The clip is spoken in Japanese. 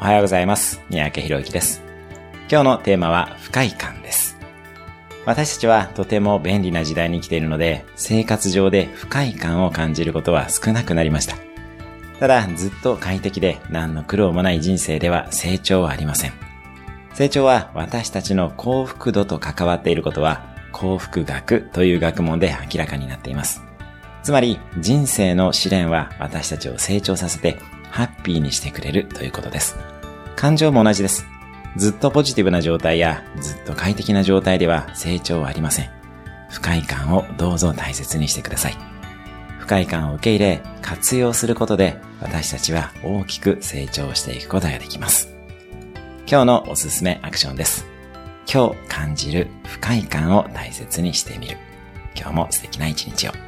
おはようございます。三宅博之です。今日のテーマは不快感です。私たちはとても便利な時代に生きているので、生活上で不快感を感じることは少なくなりました。ただ、ずっと快適で何の苦労もない人生では成長はありません。成長は私たちの幸福度と関わっていることは幸福学という学問で明らかになっています。つまり人生の試練は私たちを成長させてハッピーにしてくれるということです。感情も同じです。ずっとポジティブな状態やずっと快適な状態では成長はありません。不快感をどうぞ大切にしてください。不快感を受け入れ、活用することで私たちは大きく成長していくことができます。今日のおすすめアクションです。今日感じる不快感を大切にしてみる。今日も素敵な一日を。